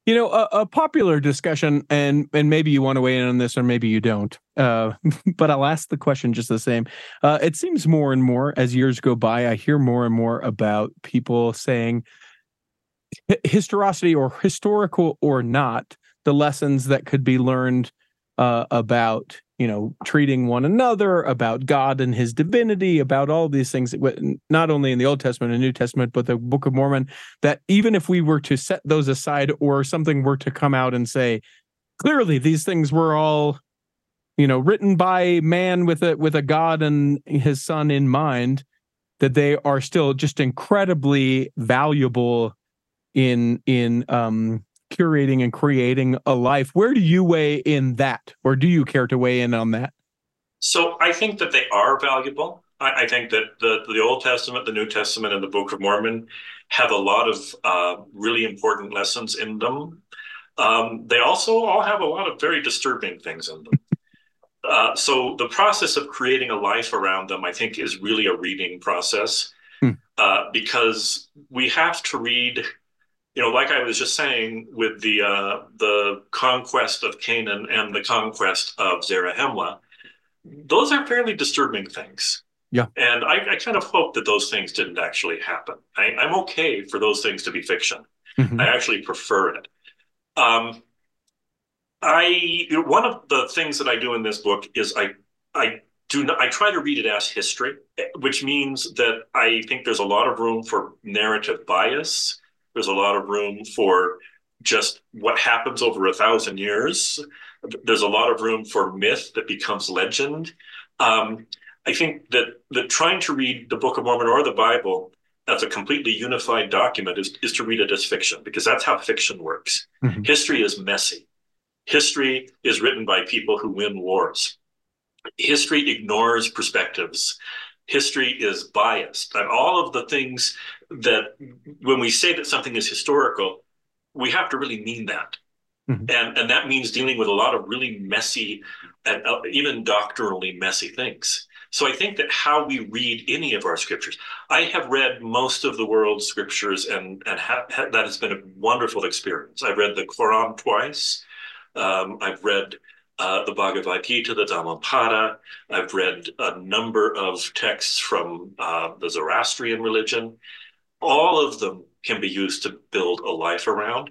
You know, a, a, popular discussion, and and maybe you want to weigh in on this, or maybe you don't. Uh, but I'll ask the question just the same. Uh, it seems more and more as years go by, I hear more and more about people saying historicity or historical or not, the lessons that could be learned uh, about you know treating one another about god and his divinity about all these things not only in the old testament and new testament but the book of mormon that even if we were to set those aside or something were to come out and say clearly these things were all you know written by man with a with a god and his son in mind that they are still just incredibly valuable in in um curating and creating a life. Where do you weigh in that, or do you care to weigh in on that? So I think that they are valuable. I, I think that the the Old Testament, the New Testament, and the Book of Mormon have a lot of uh, really important lessons in them. Um, they also all have a lot of very disturbing things in them. Uh, so the process of creating a life around them, I think, is really a reading process hmm. uh, because we have to read you know, like I was just saying, with the uh, the conquest of Canaan and the conquest of Zarahemla, those are fairly disturbing things. Yeah, and I, I kind of hope that those things didn't actually happen. I, am okay for those things to be fiction. Mm-hmm. I actually prefer it. Um, I one of the things that I do in this book is I I do not, I try to read it as history, which means that I think there's a lot of room for narrative bias there's a lot of room for just what happens over a thousand years. There's a lot of room for myth that becomes legend. Um, I think that that trying to read the Book of Mormon or the Bible as a completely unified document is, is to read it as fiction because that's how fiction works. Mm-hmm. History is messy. History is written by people who win wars. History ignores perspectives history is biased. And all of the things that when we say that something is historical we have to really mean that. Mm-hmm. and and that means dealing with a lot of really messy and uh, even doctrinally messy things. So i think that how we read any of our scriptures i have read most of the world's scriptures and and ha- ha- that has been a wonderful experience. I've read the quran twice. Um, i've read uh, the Bhagavad Gita, the Dhammapada. I've read a number of texts from uh, the Zoroastrian religion. All of them can be used to build a life around,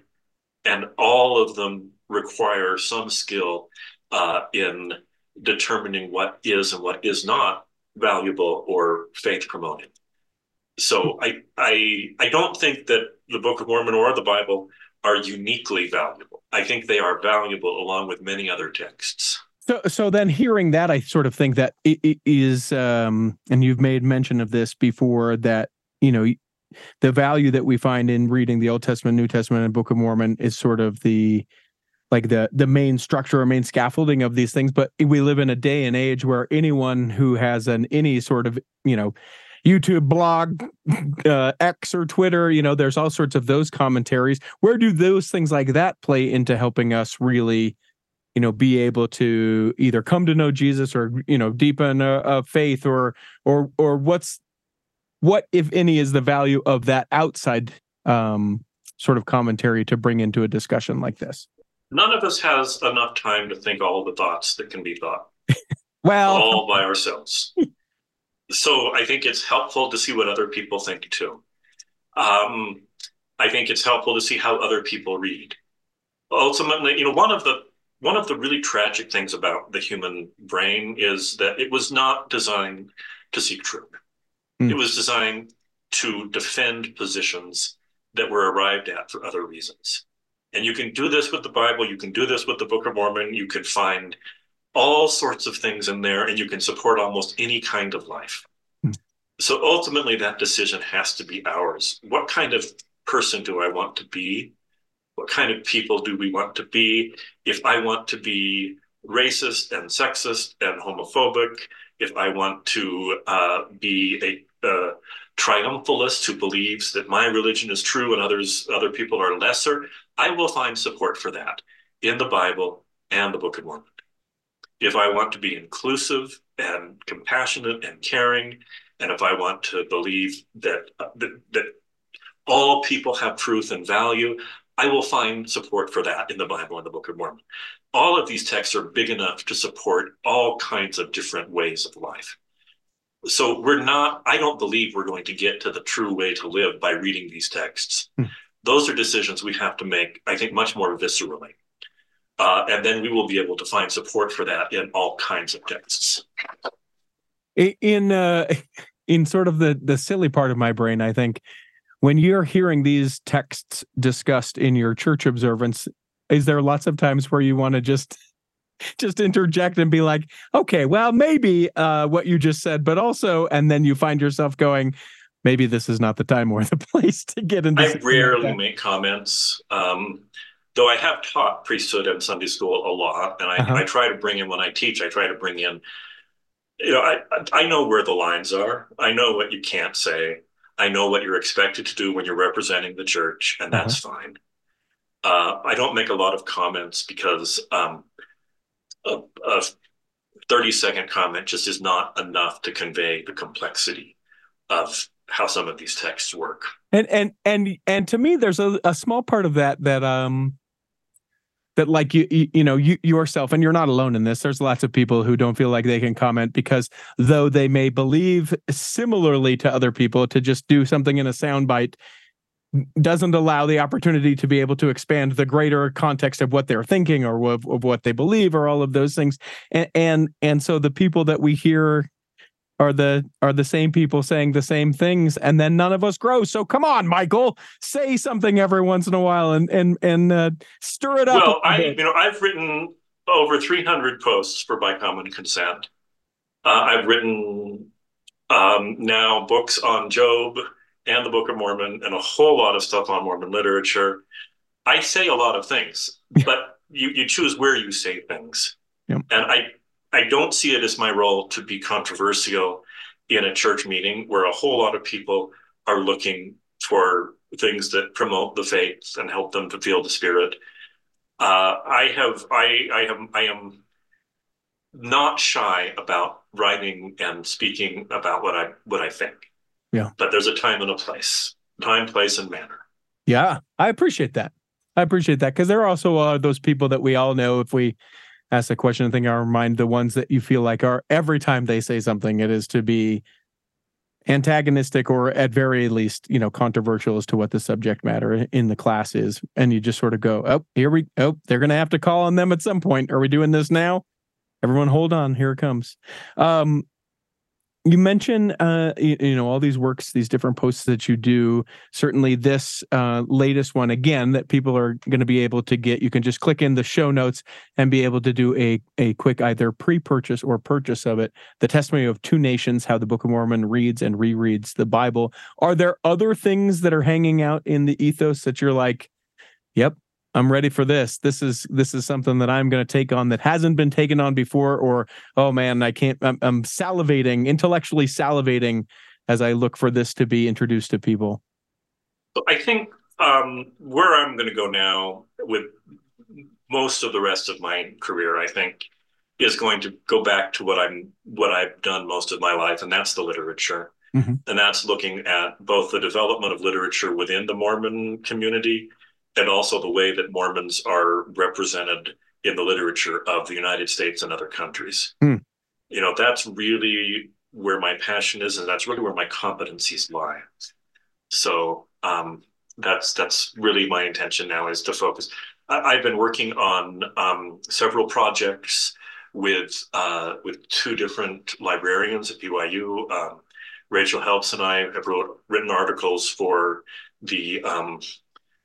and all of them require some skill uh, in determining what is and what is not valuable or faith promoting. So I, I I don't think that the Book of Mormon or the Bible are uniquely valuable. I think they are valuable along with many other texts. So, so then hearing that, I sort of think that it is, um, and you've made mention of this before, that you know the value that we find in reading the Old Testament, New Testament, and Book of Mormon is sort of the like the the main structure or main scaffolding of these things. But we live in a day and age where anyone who has an any sort of you know YouTube blog, uh, X or Twitter. You know, there's all sorts of those commentaries. Where do those things like that play into helping us really, you know, be able to either come to know Jesus or you know deepen a, a faith or or or what's what if any is the value of that outside um, sort of commentary to bring into a discussion like this? None of us has enough time to think all the thoughts that can be thought. well, all by ourselves. so I think it's helpful to see what other people think too. Um, I think it's helpful to see how other people read. Ultimately, you know, one of the one of the really tragic things about the human brain is that it was not designed to seek truth. Mm. It was designed to defend positions that were arrived at for other reasons. And you can do this with the Bible, you can do this with the Book of Mormon, you can find all sorts of things in there and you can support almost any kind of life. Mm. So ultimately, that decision has to be ours. What kind of person do I want to be? What kind of people do we want to be? If I want to be racist and sexist and homophobic, if I want to uh, be a uh, triumphalist who believes that my religion is true and others other people are lesser, I will find support for that in the Bible and the Book of Mormon if I want to be inclusive and compassionate and caring, and if I want to believe that, uh, that, that all people have truth and value, I will find support for that in the Bible and the Book of Mormon. All of these texts are big enough to support all kinds of different ways of life. So we're not, I don't believe we're going to get to the true way to live by reading these texts. Hmm. Those are decisions we have to make, I think, much more viscerally. Uh, and then we will be able to find support for that in all kinds of texts. In uh, in sort of the the silly part of my brain, I think when you're hearing these texts discussed in your church observance, is there lots of times where you want to just just interject and be like, okay, well, maybe uh, what you just said, but also, and then you find yourself going, maybe this is not the time or the place to get into. I rarely like make comments, um, though I have taught priesthood and Sunday school a lot, and I, uh-huh. I try to bring in when I teach. I try to bring in, you know, I I know where the lines are. I know what you can't say. I know what you're expected to do when you're representing the church, and that's uh-huh. fine. Uh, I don't make a lot of comments because um, a, a 30 second comment just is not enough to convey the complexity of how some of these texts work. And and and and to me, there's a, a small part of that that um that like you, you, you know you yourself and you're not alone in this there's lots of people who don't feel like they can comment because though they may believe similarly to other people to just do something in a soundbite doesn't allow the opportunity to be able to expand the greater context of what they're thinking or of, of what they believe or all of those things. And, and and so the people that we hear are the are the same people saying the same things and then none of us grow. So come on michael say something every once in a while and and and uh, stir it up well i bit. you know i've written over 300 posts for by common consent. Uh, i've written um, now books on job and the book of mormon and a whole lot of stuff on mormon literature. I say a lot of things but you you choose where you say things. Yep. and i I don't see it as my role to be controversial in a church meeting where a whole lot of people are looking for things that promote the faith and help them to feel the spirit. Uh, I have, I, I have, I am not shy about writing and speaking about what I, what I think. Yeah. But there's a time and a place, time, place, and manner. Yeah, I appreciate that. I appreciate that because there are also uh, those people that we all know if we ask the question, I think I'll remind the ones that you feel like are every time they say something, it is to be antagonistic or at very least, you know, controversial as to what the subject matter in the class is. And you just sort of go, oh, here we, oh, they're going to have to call on them at some point. Are we doing this now? Everyone hold on. Here it comes. Um, you mentioned uh, you, you, know all these works these different posts that you do. Certainly this uh, latest one again that people are going to be able to get you can just click in the show notes and be able to do a, a quick either pre-purchase or purchase of it. The testimony of two nations how the book of mormon reads and rereads the bible. Are there other things that are hanging out in the ethos that you're like yep I'm ready for this. This is this is something that I'm going to take on that hasn't been taken on before. Or oh man, I can't. I'm, I'm salivating, intellectually salivating, as I look for this to be introduced to people. I think um, where I'm going to go now with most of the rest of my career, I think, is going to go back to what I'm what I've done most of my life, and that's the literature. Mm-hmm. And that's looking at both the development of literature within the Mormon community and also the way that Mormons are represented in the literature of the United States and other countries. Hmm. You know, that's really where my passion is, and that's really where my competencies lie. So um, that's that's really my intention now is to focus. I, have been working on um, several projects with uh, with two different librarians at BYU. Um, Rachel Helps and I have wrote, written articles for the um,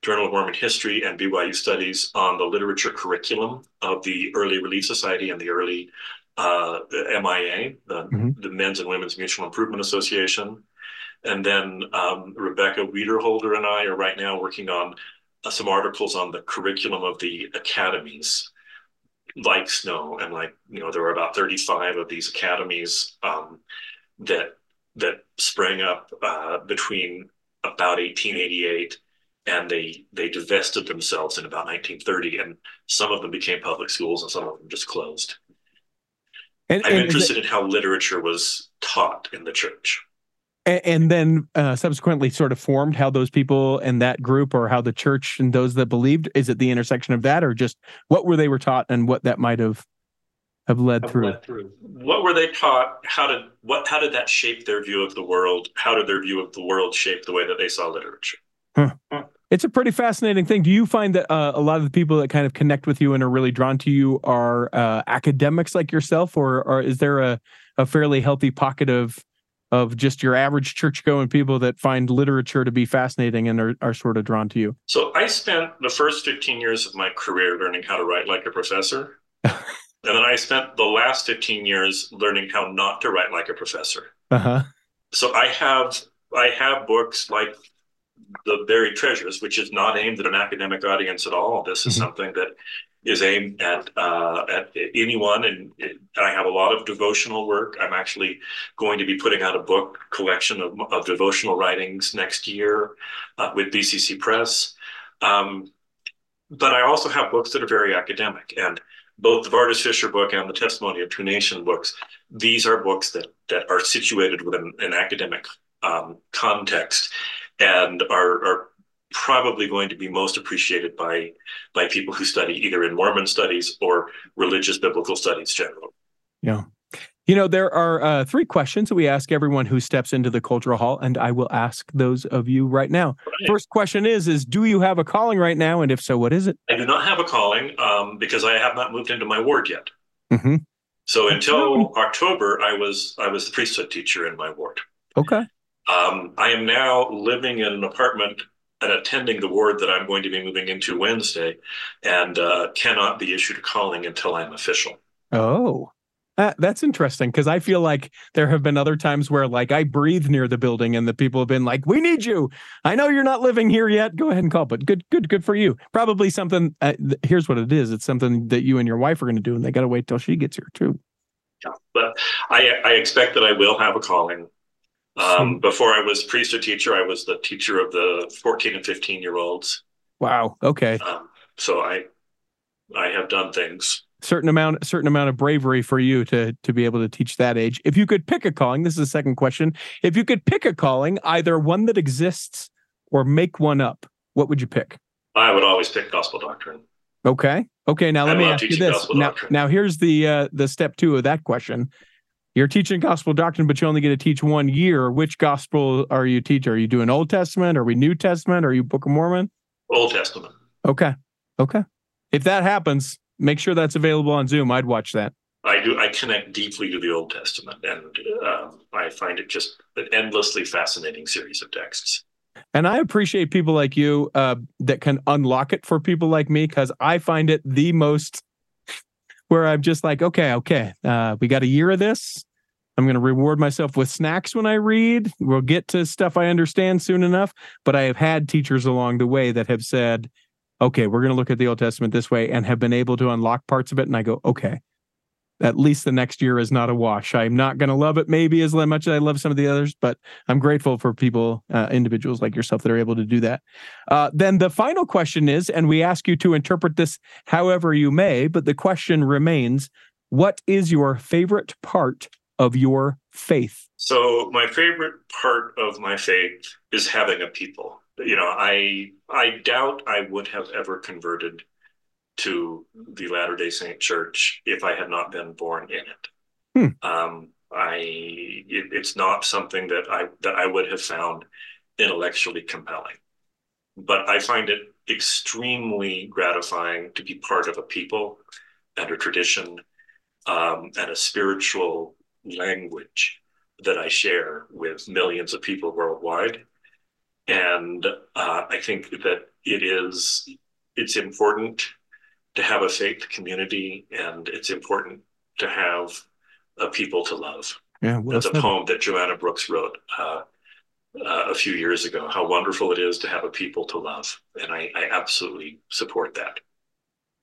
Journal of Mormon History and BYU Studies on the literature curriculum of the Early Relief Society and the early uh, MIA, the, mm-hmm. the, Men's and Women's Mutual Improvement Association. And then um, Rebecca Wiederholder and I are right now working on uh, some articles on the curriculum of the academies, like Snow. And like, you know, there were about 35 of these academies um, that that sprang up uh, between about 1888 and they they divested themselves in about 1930 and some of them became public schools and some of them just closed And, I'm and interested it, in how literature was taught in the church. And, and then uh, subsequently sort of formed how those people and that group or how the church and those that believed, is it the intersection of that or just what were they were taught and what that might have have led, have through. led through. What were they taught? How did what how did that shape their view of the world? How did their view of the world shape the way that they saw literature? Huh. Huh. It's a pretty fascinating thing. Do you find that uh, a lot of the people that kind of connect with you and are really drawn to you are uh, academics like yourself, or, or is there a, a fairly healthy pocket of of just your average church going people that find literature to be fascinating and are, are sort of drawn to you? So I spent the first 15 years of my career learning how to write like a professor. and then I spent the last 15 years learning how not to write like a professor. Uh-huh. So I have I have books like the buried treasures, which is not aimed at an academic audience at all. This is mm-hmm. something that is aimed at uh, at anyone, and, and, I have a lot of devotional work. I'm actually going to be putting out a book collection of, of devotional writings next year uh, with BCC Press. Um, but I also have books that are very academic, and both the Vardis Fisher book and the Testimony of Two Nation books. These are books that that are situated within an academic um, context and are, are probably going to be most appreciated by by people who study either in Mormon studies or religious biblical studies generally. Yeah. You know, there are uh, three questions that we ask everyone who steps into the cultural hall, and I will ask those of you right now. Right. First question is: Is do you have a calling right now, and if so, what is it? I do not have a calling um, because I have not moved into my ward yet. Mm-hmm. So until October, I was I was the priesthood teacher in my ward. Okay. Um, I am now living in an apartment and attending the ward that I'm going to be moving into Wednesday, and uh, cannot be issued a calling until I'm official. Oh, that's interesting because I feel like there have been other times where, like, I breathe near the building and the people have been like, "We need you. I know you're not living here yet. Go ahead and call." But good, good, good for you. Probably something. Uh, th- here's what it is. It's something that you and your wife are going to do, and they got to wait till she gets here too. Yeah, but I, I expect that I will have a calling um, hmm. before I was priest or teacher, I was the teacher of the 14 and 15 year olds. Wow. Okay. Um, so I, I have done things. Certain amount, certain amount of bravery for you to to be able to teach that age. If you could pick a calling, this is the second question. If you could pick a calling, either one that exists or make one up, what would you pick? I would always pick gospel doctrine. Okay. Okay. Now let me ask you this. Now, now here's the uh, the step two of that question you're teaching gospel doctrine, but you only get to teach one year. Which gospel are you teaching? Are you doing Old Testament? Are we New Testament? Are you Book of Mormon? Old Testament. Okay. Okay. If that happens, make sure that's available on Zoom. I'd watch that. I do. I connect deeply to the Old Testament, and um, I find it just an endlessly fascinating series of texts. And I appreciate people like you uh, that can unlock it for people like me because I find it the most where I'm just like, okay, okay, uh, we got a year of this. I'm going to reward myself with snacks when I read. We'll get to stuff I understand soon enough. But I have had teachers along the way that have said, okay, we're going to look at the Old Testament this way and have been able to unlock parts of it. And I go, okay, at least the next year is not a wash. I'm not going to love it maybe as much as I love some of the others, but I'm grateful for people, uh, individuals like yourself that are able to do that. Uh, then the final question is, and we ask you to interpret this however you may, but the question remains what is your favorite part of your faith? So, my favorite part of my faith is having a people. You know, I I doubt I would have ever converted to the Latter Day Saint Church if I had not been born in it. Hmm. Um, I it, it's not something that I that I would have found intellectually compelling, but I find it extremely gratifying to be part of a people and a tradition um, and a spiritual language that I share with millions of people worldwide. And uh, I think that it is it's important to have a faith community, and it's important to have a people to love. Yeah, well, that's a poem that Joanna Brooks wrote uh, uh, a few years ago. How wonderful it is to have a people to love, and I, I absolutely support that.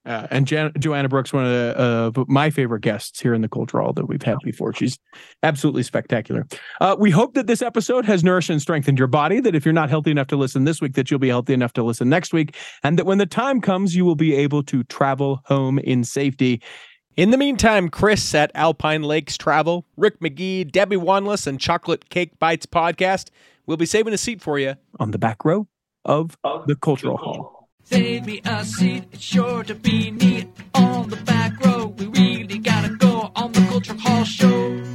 Uh, and Jan- Joanna Brooks, one of the, uh, my favorite guests here in the Cultural Hall that we've had before. She's absolutely spectacular. Uh, we hope that this episode has nourished and strengthened your body. That if you're not healthy enough to listen this week, that you'll be healthy enough to listen next week, and that when the time comes, you will be able to travel home in safety. In the meantime, Chris at Alpine Lakes Travel, Rick McGee, Debbie Wanless, and Chocolate Cake Bites podcast will be saving a seat for you on the back row of the Cultural Hall. Save me a seat, it's sure to be neat on the back row. We really gotta go on the Cultural Hall show.